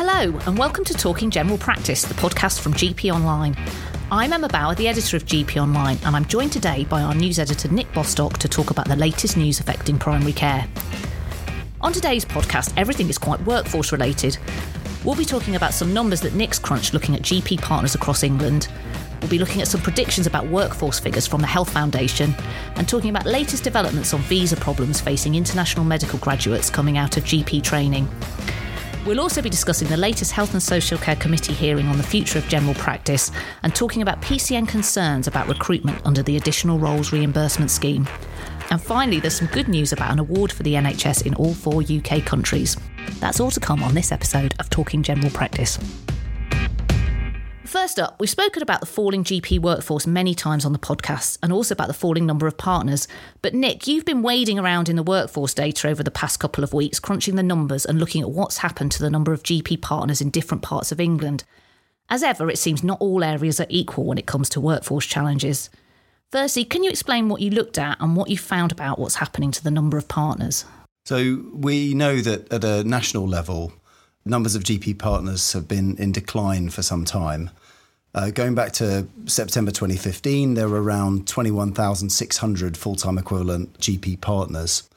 Hello, and welcome to Talking General Practice, the podcast from GP Online. I'm Emma Bower, the editor of GP Online, and I'm joined today by our news editor Nick Bostock to talk about the latest news affecting primary care. On today's podcast, everything is quite workforce related. We'll be talking about some numbers that Nick's crunched looking at GP partners across England. We'll be looking at some predictions about workforce figures from the Health Foundation and talking about latest developments on visa problems facing international medical graduates coming out of GP training. We'll also be discussing the latest Health and Social Care Committee hearing on the future of general practice and talking about PCN concerns about recruitment under the Additional Roles Reimbursement Scheme. And finally, there's some good news about an award for the NHS in all four UK countries. That's all to come on this episode of Talking General Practice. First up, we've spoken about the falling GP workforce many times on the podcast and also about the falling number of partners. But Nick, you've been wading around in the workforce data over the past couple of weeks, crunching the numbers and looking at what's happened to the number of GP partners in different parts of England. As ever, it seems not all areas are equal when it comes to workforce challenges. Firstly, can you explain what you looked at and what you found about what's happening to the number of partners? So, we know that at a national level, numbers of GP partners have been in decline for some time. Uh, going back to September 2015, there were around 21,600 full time equivalent GP partners.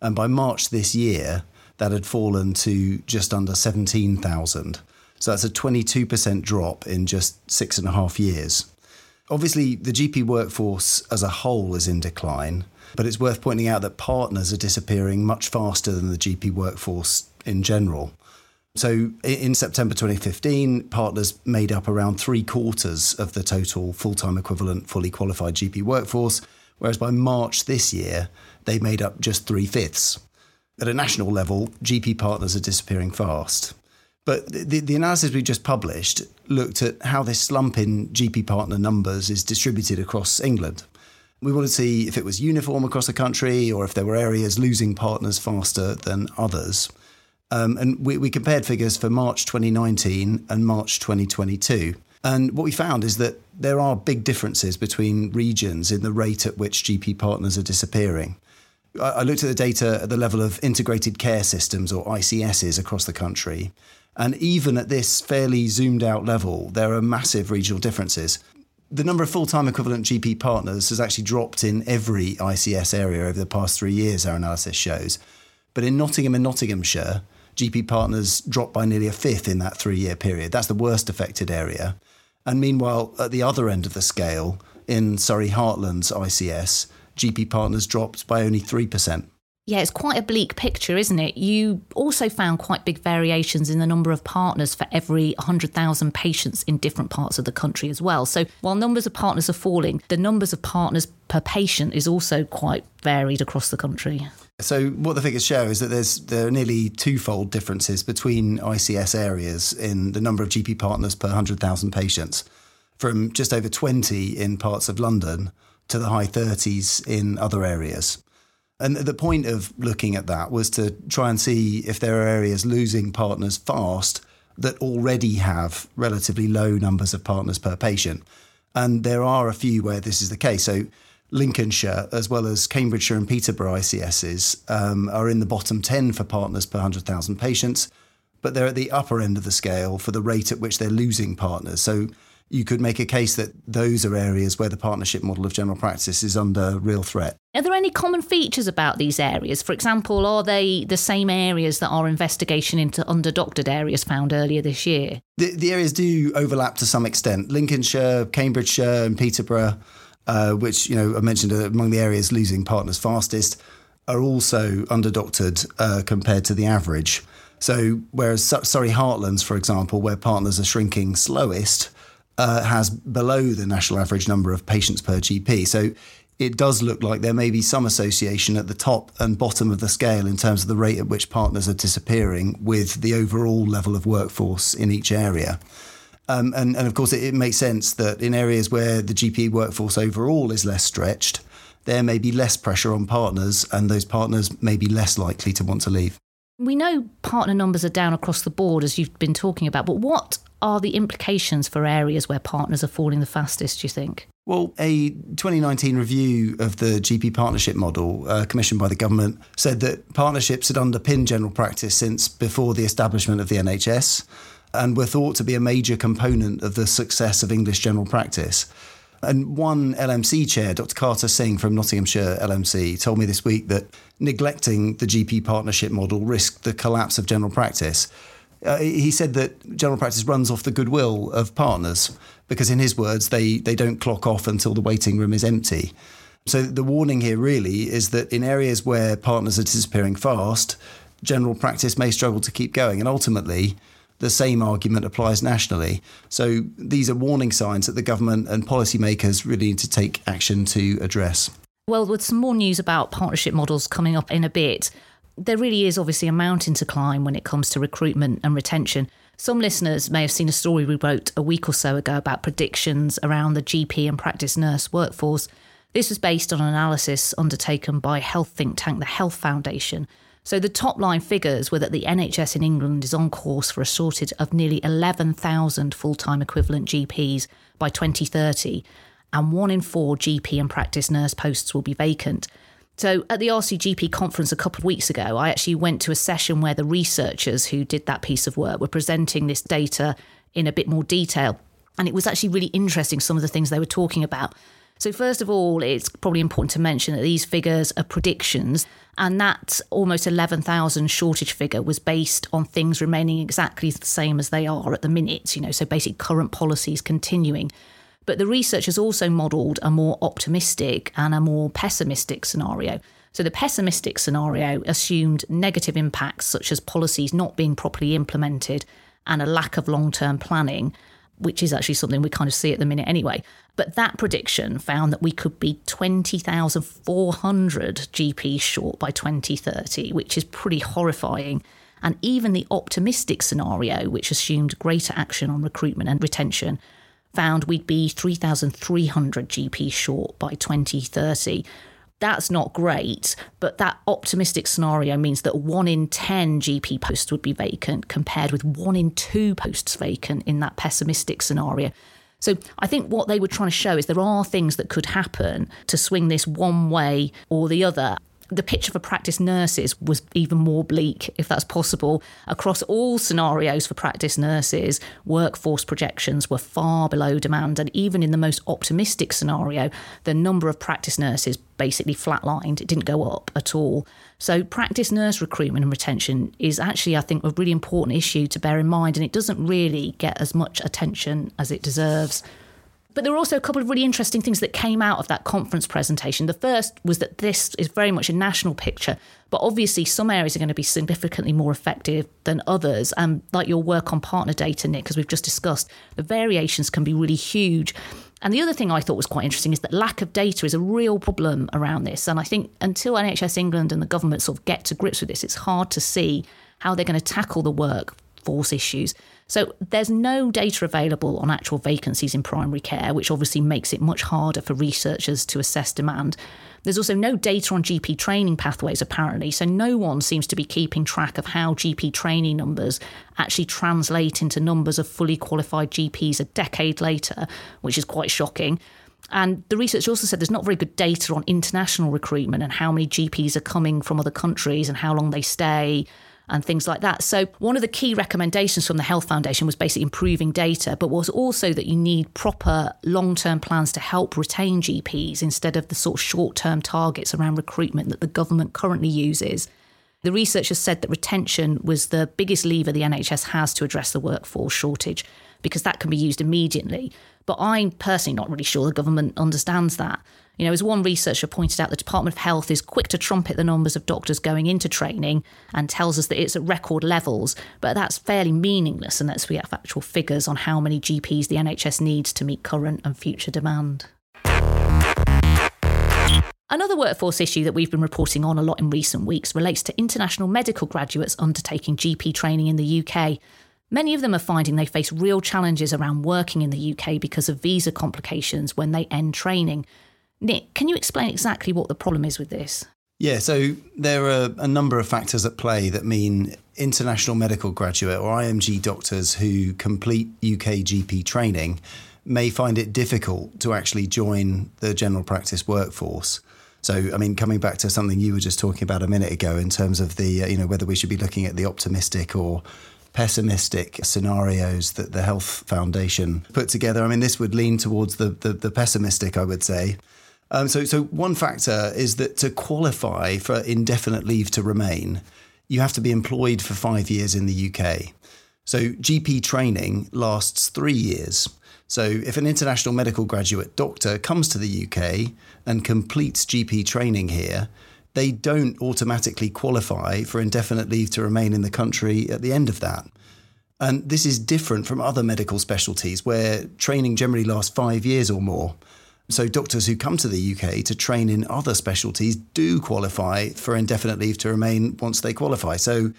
And by March this year, that had fallen to just under 17,000. So that's a 22% drop in just six and a half years. Obviously, the GP workforce as a whole is in decline, but it's worth pointing out that partners are disappearing much faster than the GP workforce in general. So in September 2015, partners made up around three quarters of the total full time equivalent fully qualified GP workforce, whereas by March this year, they made up just three fifths. At a national level, GP partners are disappearing fast. But the, the analysis we just published looked at how this slump in GP partner numbers is distributed across England. We wanted to see if it was uniform across the country or if there were areas losing partners faster than others. Um, and we, we compared figures for March 2019 and March 2022. And what we found is that there are big differences between regions in the rate at which GP partners are disappearing. I, looked at the data at the level of integrated care systems or ICSs across the country. And even at this fairly zoomed out level, there are massive regional differences. The number of full time equivalent GP partners has actually dropped in every ICS area over the past three years, our analysis shows. But in Nottingham and Nottinghamshire, GP partners dropped by nearly a fifth in that three year period. That's the worst affected area. And meanwhile, at the other end of the scale, in Surrey Heartlands ICS, GP partners dropped by only 3%. Yeah, it's quite a bleak picture, isn't it? You also found quite big variations in the number of partners for every 100,000 patients in different parts of the country as well. So while numbers of partners are falling, the numbers of partners per patient is also quite varied across the country. So what the figures show is that there's there are nearly twofold differences between ICS areas in the number of GP partners per 100,000 patients, from just over 20 in parts of London to the high 30s in other areas. And the point of looking at that was to try and see if there are areas losing partners fast that already have relatively low numbers of partners per patient. And there are a few where this is the case. So Lincolnshire, as well as Cambridgeshire and Peterborough ICSs, um, are in the bottom 10 for partners per 100,000 patients, but they're at the upper end of the scale for the rate at which they're losing partners. So you could make a case that those are areas where the partnership model of general practice is under real threat. Are there any common features about these areas? For example, are they the same areas that our investigation into underdoctored areas found earlier this year? The, the areas do overlap to some extent. Lincolnshire, Cambridgeshire, and Peterborough uh, which you know I mentioned among the areas losing partners fastest, are also underdoctored uh, compared to the average. So whereas Surrey Heartlands, for example, where partners are shrinking slowest, uh, has below the national average number of patients per GP. So it does look like there may be some association at the top and bottom of the scale in terms of the rate at which partners are disappearing with the overall level of workforce in each area. Um, and, and of course, it, it makes sense that in areas where the GP workforce overall is less stretched, there may be less pressure on partners, and those partners may be less likely to want to leave. We know partner numbers are down across the board, as you've been talking about, but what are the implications for areas where partners are falling the fastest, do you think? Well, a 2019 review of the GP partnership model, uh, commissioned by the government, said that partnerships had underpinned general practice since before the establishment of the NHS and were thought to be a major component of the success of English general practice. And one LMC chair, Dr. Carter Singh from Nottinghamshire LMC, told me this week that neglecting the GP partnership model risked the collapse of general practice. Uh, he said that general practice runs off the goodwill of partners because, in his words, they, they don't clock off until the waiting room is empty. So, the warning here really is that in areas where partners are disappearing fast, general practice may struggle to keep going. And ultimately, the same argument applies nationally. So, these are warning signs that the government and policymakers really need to take action to address. Well, with some more news about partnership models coming up in a bit, there really is obviously a mountain to climb when it comes to recruitment and retention. Some listeners may have seen a story we wrote a week or so ago about predictions around the GP and practice nurse workforce. This was based on an analysis undertaken by health think tank the Health Foundation. So the top line figures were that the NHS in England is on course for a shortage of nearly 11,000 full time equivalent GPs by 2030, and one in four GP and practice nurse posts will be vacant. So, at the RCGP conference a couple of weeks ago, I actually went to a session where the researchers who did that piece of work were presenting this data in a bit more detail. And it was actually really interesting, some of the things they were talking about. So, first of all, it's probably important to mention that these figures are predictions, and that almost 11,000 shortage figure was based on things remaining exactly the same as they are at the minute, you know, so basic current policies continuing. But the researchers also modelled a more optimistic and a more pessimistic scenario. So the pessimistic scenario assumed negative impacts such as policies not being properly implemented and a lack of long term planning, which is actually something we kind of see at the minute anyway. But that prediction found that we could be 20,400 GPs short by 2030, which is pretty horrifying. And even the optimistic scenario, which assumed greater action on recruitment and retention, found we'd be 3,300 GP short by 2030. That's not great, but that optimistic scenario means that one in 10 GP posts would be vacant compared with one in two posts vacant in that pessimistic scenario. So I think what they were trying to show is there are things that could happen to swing this one way or the other the picture for practice nurses was even more bleak, if that's possible. Across all scenarios for practice nurses, workforce projections were far below demand. And even in the most optimistic scenario, the number of practice nurses basically flatlined. It didn't go up at all. So, practice nurse recruitment and retention is actually, I think, a really important issue to bear in mind. And it doesn't really get as much attention as it deserves. But there were also a couple of really interesting things that came out of that conference presentation. The first was that this is very much a national picture, but obviously some areas are going to be significantly more effective than others. And like your work on partner data, Nick, as we've just discussed, the variations can be really huge. And the other thing I thought was quite interesting is that lack of data is a real problem around this. And I think until NHS England and the government sort of get to grips with this, it's hard to see how they're going to tackle the workforce issues. So there's no data available on actual vacancies in primary care, which obviously makes it much harder for researchers to assess demand. There's also no data on GP training pathways, apparently, so no one seems to be keeping track of how GP training numbers actually translate into numbers of fully qualified GPs a decade later, which is quite shocking. And the research also said there's not very good data on international recruitment and how many GPs are coming from other countries and how long they stay and things like that. So, one of the key recommendations from the Health Foundation was basically improving data, but was also that you need proper long term plans to help retain GPs instead of the sort of short term targets around recruitment that the government currently uses. The researchers said that retention was the biggest lever the NHS has to address the workforce shortage because that can be used immediately. But I'm personally not really sure the government understands that. You know, as one researcher pointed out, the Department of Health is quick to trumpet the numbers of doctors going into training and tells us that it's at record levels, but that's fairly meaningless unless we have actual figures on how many GPs the NHS needs to meet current and future demand. Another workforce issue that we've been reporting on a lot in recent weeks relates to international medical graduates undertaking GP training in the UK. Many of them are finding they face real challenges around working in the UK because of visa complications when they end training. Nick, can you explain exactly what the problem is with this? Yeah, so there are a number of factors at play that mean international medical graduate or IMG doctors who complete UK GP training may find it difficult to actually join the general practice workforce. So, I mean, coming back to something you were just talking about a minute ago in terms of the, uh, you know, whether we should be looking at the optimistic or pessimistic scenarios that the Health Foundation put together. I mean, this would lean towards the, the, the pessimistic, I would say. Um, so, so one factor is that to qualify for indefinite leave to remain, you have to be employed for five years in the UK. So, GP training lasts three years. So, if an international medical graduate doctor comes to the UK and completes GP training here, they don't automatically qualify for indefinite leave to remain in the country at the end of that. And this is different from other medical specialties where training generally lasts five years or more. So, doctors who come to the UK to train in other specialties do qualify for indefinite leave to remain once they qualify. So,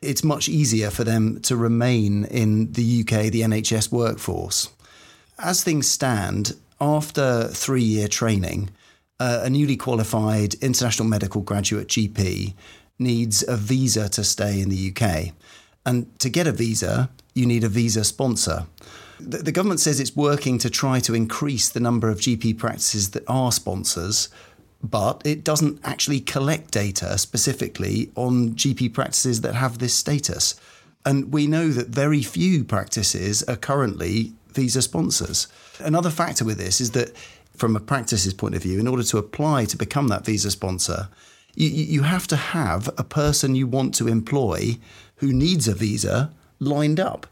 it's much easier for them to remain in the UK, the NHS workforce. As things stand, after three year training, uh, a newly qualified international medical graduate GP needs a visa to stay in the UK. And to get a visa, you need a visa sponsor. The, the government says it's working to try to increase the number of GP practices that are sponsors, but it doesn't actually collect data specifically on GP practices that have this status. And we know that very few practices are currently visa sponsors. Another factor with this is that, from a practice's point of view, in order to apply to become that visa sponsor, you, you have to have a person you want to employ who needs a visa lined up,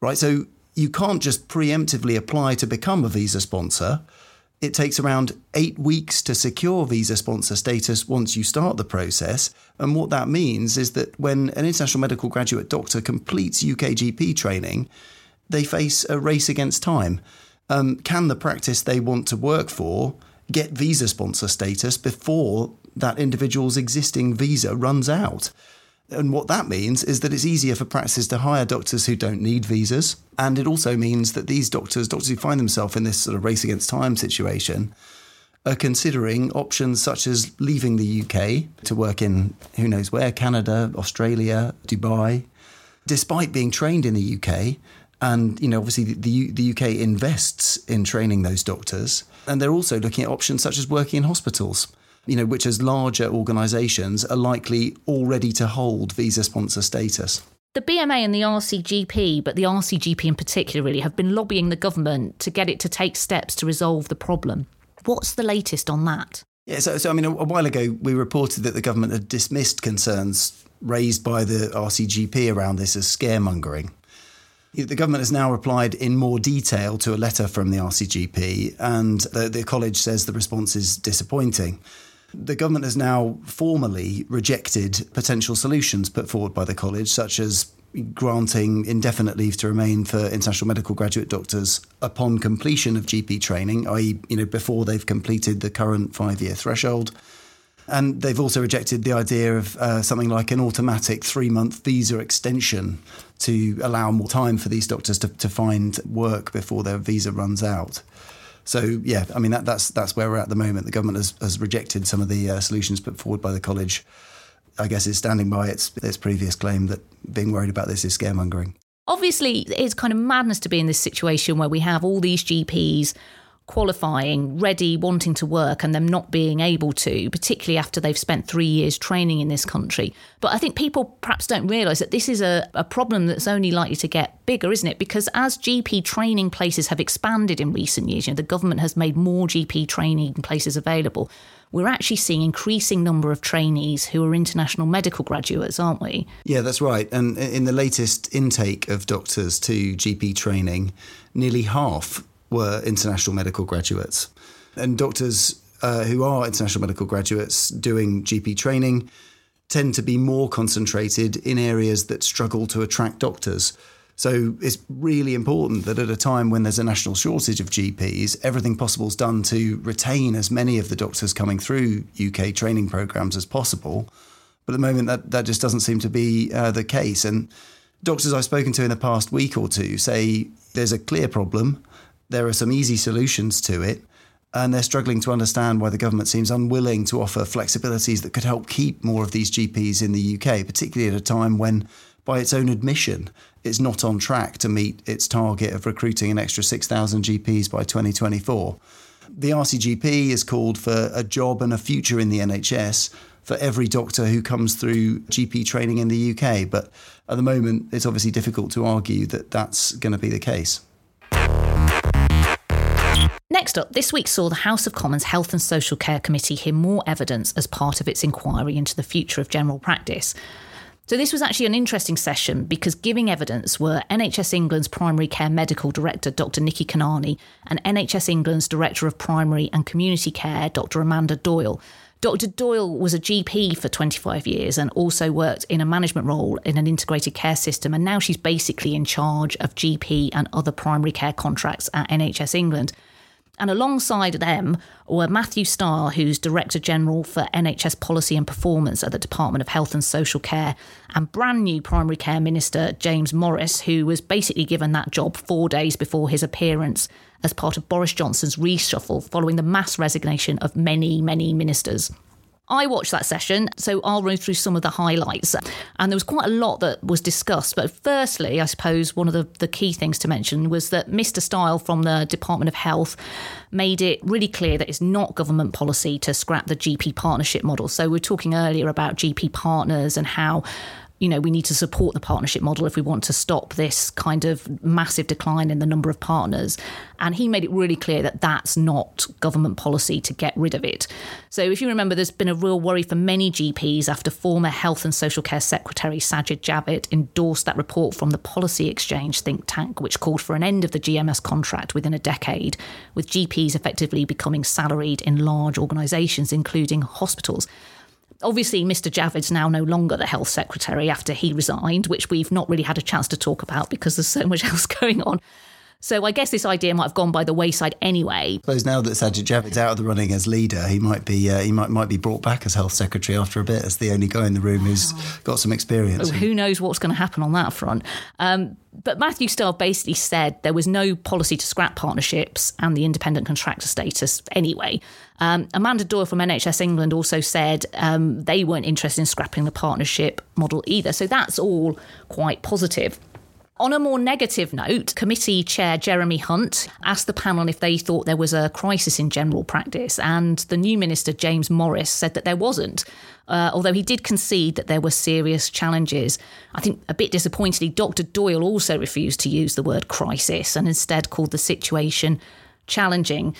right? So you can't just preemptively apply to become a visa sponsor. It takes around eight weeks to secure visa sponsor status once you start the process. And what that means is that when an international medical graduate doctor completes UKGP training, they face a race against time. Um, can the practice they want to work for get visa sponsor status before that individual's existing visa runs out? And what that means is that it's easier for practices to hire doctors who don't need visas. And it also means that these doctors, doctors who find themselves in this sort of race against time situation, are considering options such as leaving the UK to work in who knows where, Canada, Australia, Dubai. Despite being trained in the UK, and you know, obviously, the, the UK invests in training those doctors, and they're also looking at options such as working in hospitals you know, which as larger organisations are likely already to hold visa sponsor status. The BMA and the RCGP, but the RCGP in particular, really have been lobbying the government to get it to take steps to resolve the problem. What's the latest on that? Yeah, so, so I mean, a, a while ago we reported that the government had dismissed concerns raised by the RCGP around this as scaremongering. The government has now replied in more detail to a letter from the RCGP, and the, the college says the response is disappointing. The government has now formally rejected potential solutions put forward by the college, such as granting indefinite leave to remain for international medical graduate doctors upon completion of GP training, i.e., you know, before they've completed the current five-year threshold. And they've also rejected the idea of uh, something like an automatic three month visa extension to allow more time for these doctors to, to find work before their visa runs out. So yeah, I mean that, that's that's where we're at the moment. The government has, has rejected some of the uh, solutions put forward by the college. I guess is standing by its its previous claim that being worried about this is scaremongering. Obviously, it's kind of madness to be in this situation where we have all these GPs qualifying, ready, wanting to work, and them not being able to, particularly after they've spent three years training in this country. But I think people perhaps don't realise that this is a, a problem that's only likely to get bigger, isn't it? Because as GP training places have expanded in recent years, you know, the government has made more GP training places available. We're actually seeing increasing number of trainees who are international medical graduates, aren't we? Yeah, that's right. And in the latest intake of doctors to GP training, nearly half were international medical graduates. And doctors uh, who are international medical graduates doing GP training tend to be more concentrated in areas that struggle to attract doctors. So it's really important that at a time when there's a national shortage of GPs, everything possible is done to retain as many of the doctors coming through UK training programs as possible. But at the moment, that, that just doesn't seem to be uh, the case. And doctors I've spoken to in the past week or two say there's a clear problem there are some easy solutions to it, and they're struggling to understand why the government seems unwilling to offer flexibilities that could help keep more of these GPs in the UK, particularly at a time when by its own admission, it's not on track to meet its target of recruiting an extra 6,000 GPs by 2024. The RCGP has called for a job and a future in the NHS for every doctor who comes through GP training in the UK. But at the moment, it's obviously difficult to argue that that's going to be the case. Next up, this week saw the House of Commons Health and Social Care Committee hear more evidence as part of its inquiry into the future of general practice. So, this was actually an interesting session because giving evidence were NHS England's Primary Care Medical Director, Dr. Nikki Kanani, and NHS England's Director of Primary and Community Care, Dr. Amanda Doyle. Dr. Doyle was a GP for 25 years and also worked in a management role in an integrated care system. And now she's basically in charge of GP and other primary care contracts at NHS England. And alongside them were Matthew Style, who's Director General for NHS Policy and Performance at the Department of Health and Social Care, and brand new Primary Care Minister James Morris, who was basically given that job four days before his appearance as part of Boris Johnson's reshuffle following the mass resignation of many, many ministers. I watched that session, so I'll run through some of the highlights. And there was quite a lot that was discussed. But firstly, I suppose one of the, the key things to mention was that Mr. Style from the Department of Health made it really clear that it's not government policy to scrap the GP partnership model. So we are talking earlier about GP partners and how you know, we need to support the partnership model if we want to stop this kind of massive decline in the number of partners. And he made it really clear that that's not government policy to get rid of it. So, if you remember, there's been a real worry for many GPs after former Health and Social Care Secretary Sajid Javid endorsed that report from the Policy Exchange think tank, which called for an end of the GMS contract within a decade, with GPs effectively becoming salaried in large organisations, including hospitals obviously, Mr. Javid's now no longer the health secretary after he resigned, which we've not really had a chance to talk about because there's so much else going on. So I guess this idea might have gone by the wayside anyway. I suppose now that Sajid Javid's out of the running as leader, he might be uh, he might might be brought back as health secretary after a bit as the only guy in the room who's got some experience. Oh, who knows what's going to happen on that front? Um, but Matthew Style basically said there was no policy to scrap partnerships and the independent contractor status anyway. Um, Amanda Doyle from NHS England also said um, they weren't interested in scrapping the partnership model either. So that's all quite positive. On a more negative note, committee chair Jeremy Hunt asked the panel if they thought there was a crisis in general practice, and the new minister, James Morris, said that there wasn't. Uh, although he did concede that there were serious challenges. I think a bit disappointingly, Dr. Doyle also refused to use the word crisis and instead called the situation challenging.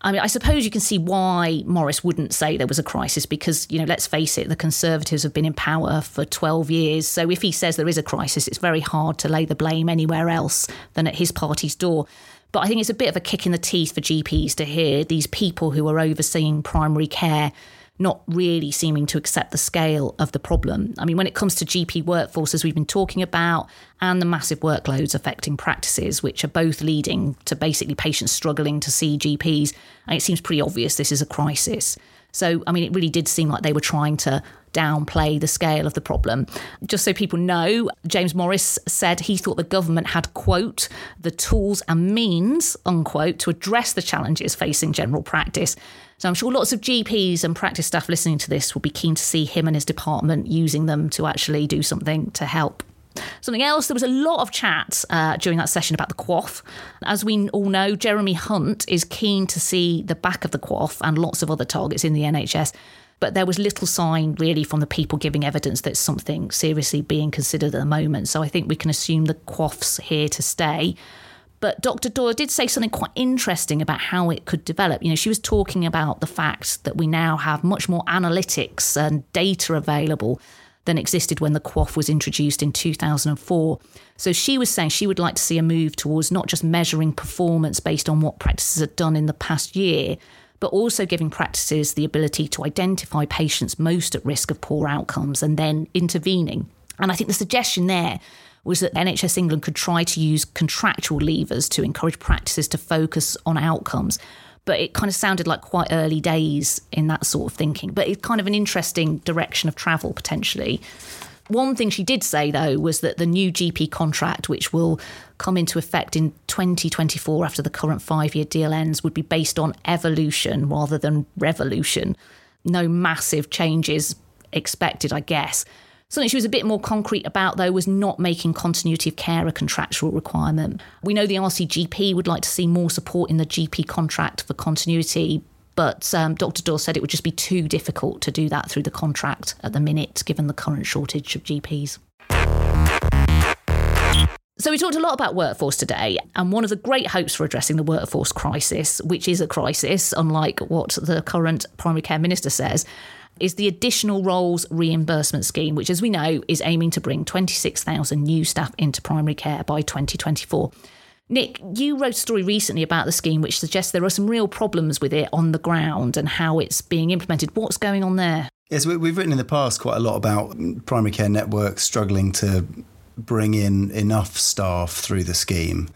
I mean, I suppose you can see why Morris wouldn't say there was a crisis because, you know, let's face it, the Conservatives have been in power for 12 years. So if he says there is a crisis, it's very hard to lay the blame anywhere else than at his party's door. But I think it's a bit of a kick in the teeth for GPs to hear these people who are overseeing primary care not really seeming to accept the scale of the problem. I mean, when it comes to GP workforces, we've been talking about, and the massive workloads affecting practices, which are both leading to basically patients struggling to see GPs, and it seems pretty obvious this is a crisis. So, I mean, it really did seem like they were trying to downplay the scale of the problem. Just so people know, James Morris said he thought the government had, quote, the tools and means, unquote, to address the challenges facing general practice. So I'm sure lots of GPs and practice staff listening to this will be keen to see him and his department using them to actually do something to help. Something else, there was a lot of chat uh, during that session about the QOF. As we all know, Jeremy Hunt is keen to see the back of the QOF and lots of other targets in the NHS. But there was little sign really from the people giving evidence that something seriously being considered at the moment. So I think we can assume the QOF's here to stay. But Dr. Doyle did say something quite interesting about how it could develop. You know, she was talking about the fact that we now have much more analytics and data available than existed when the QOF was introduced in 2004. So she was saying she would like to see a move towards not just measuring performance based on what practices had done in the past year, but also giving practices the ability to identify patients most at risk of poor outcomes and then intervening. And I think the suggestion there was that NHS England could try to use contractual levers to encourage practices to focus on outcomes. But it kind of sounded like quite early days in that sort of thinking. But it's kind of an interesting direction of travel potentially. One thing she did say, though, was that the new GP contract, which will come into effect in 2024 after the current five year deal ends, would be based on evolution rather than revolution. No massive changes expected, I guess. Something she was a bit more concrete about, though, was not making continuity of care a contractual requirement. We know the RCGP would like to see more support in the GP contract for continuity, but um, Dr. Dawes said it would just be too difficult to do that through the contract at the minute, given the current shortage of GPs. So, we talked a lot about workforce today, and one of the great hopes for addressing the workforce crisis, which is a crisis, unlike what the current primary care minister says, is the additional roles reimbursement scheme, which, as we know, is aiming to bring 26,000 new staff into primary care by 2024. Nick, you wrote a story recently about the scheme which suggests there are some real problems with it on the ground and how it's being implemented. What's going on there? Yes, we've written in the past quite a lot about primary care networks struggling to bring in enough staff through the scheme.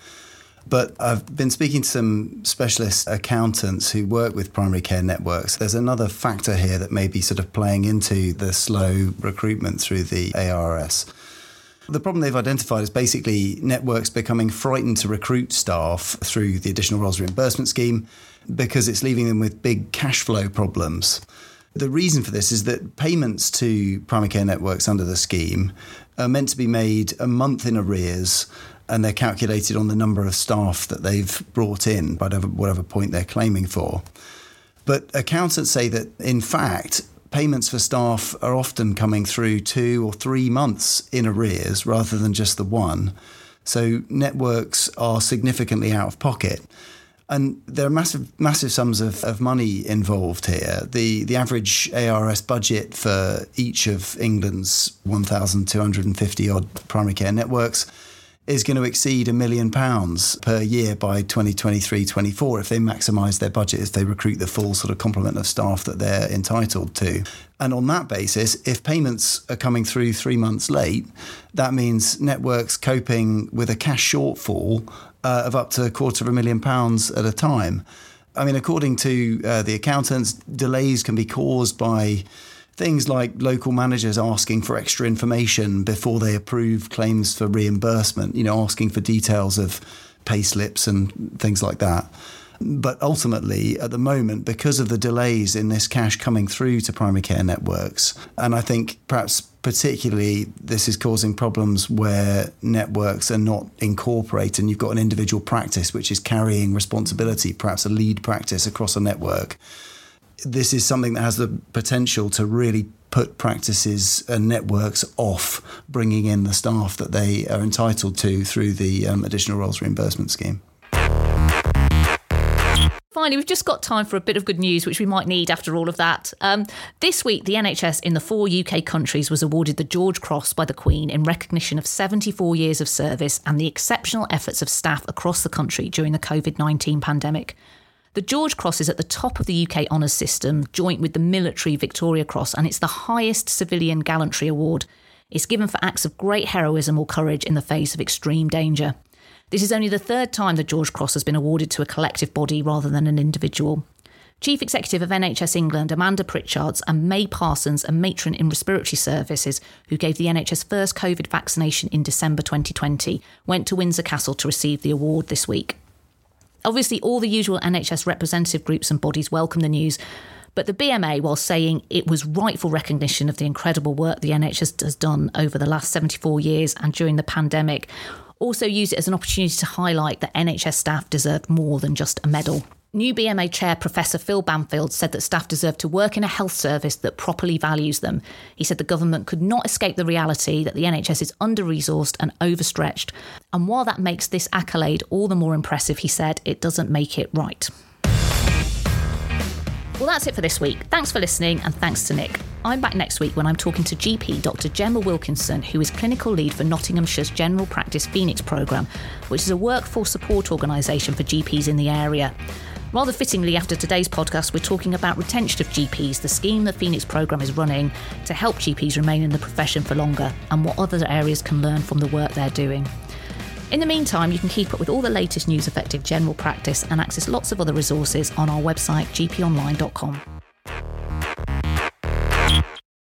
But I've been speaking to some specialist accountants who work with primary care networks. There's another factor here that may be sort of playing into the slow recruitment through the ARRS. The problem they've identified is basically networks becoming frightened to recruit staff through the additional roles reimbursement scheme because it's leaving them with big cash flow problems. The reason for this is that payments to primary care networks under the scheme are meant to be made a month in arrears and they're calculated on the number of staff that they've brought in, by whatever point they're claiming for. But accountants say that, in fact, payments for staff are often coming through two or three months in arrears rather than just the one. So networks are significantly out of pocket. And there are massive, massive sums of, of money involved here. The the average ARRS budget for each of England's 1,250 odd primary care networks is going to exceed a million pounds per year by 2023 24 if they maximise their budget, if they recruit the full sort of complement of staff that they're entitled to. And on that basis, if payments are coming through three months late, that means networks coping with a cash shortfall uh, of up to a quarter of a million pounds at a time. I mean, according to uh, the accountants, delays can be caused by things like local managers asking for extra information before they approve claims for reimbursement, you know, asking for details of pay slips and things like that. But ultimately, at the moment, because of the delays in this cash coming through to primary care networks, and I think perhaps particularly this is causing problems where networks are not incorporated and you've got an individual practice which is carrying responsibility, perhaps a lead practice across a network this is something that has the potential to really put practices and networks off bringing in the staff that they are entitled to through the um, additional roles reimbursement scheme. Finally, we've just got time for a bit of good news, which we might need after all of that. Um, this week, the NHS in the four UK countries was awarded the George Cross by the Queen in recognition of 74 years of service and the exceptional efforts of staff across the country during the COVID 19 pandemic. The George Cross is at the top of the UK honours system, joint with the military Victoria Cross, and it's the highest civilian gallantry award. It's given for acts of great heroism or courage in the face of extreme danger. This is only the third time the George Cross has been awarded to a collective body rather than an individual. Chief Executive of NHS England, Amanda Pritchards, and May Parsons, a matron in respiratory services who gave the NHS first COVID vaccination in December 2020, went to Windsor Castle to receive the award this week. Obviously, all the usual NHS representative groups and bodies welcome the news, but the BMA, while saying it was rightful recognition of the incredible work the NHS has done over the last 74 years and during the pandemic, also used it as an opportunity to highlight that NHS staff deserve more than just a medal. New BMA Chair Professor Phil Banfield said that staff deserve to work in a health service that properly values them. He said the government could not escape the reality that the NHS is under resourced and overstretched. And while that makes this accolade all the more impressive, he said, it doesn't make it right. Well, that's it for this week. Thanks for listening and thanks to Nick. I'm back next week when I'm talking to GP Dr. Gemma Wilkinson, who is clinical lead for Nottinghamshire's General Practice Phoenix programme, which is a workforce support organisation for GPs in the area. Rather fittingly, after today's podcast, we're talking about retention of GPs, the scheme the Phoenix programme is running to help GPs remain in the profession for longer, and what other areas can learn from the work they're doing. In the meantime, you can keep up with all the latest news affecting general practice and access lots of other resources on our website, gponline.com.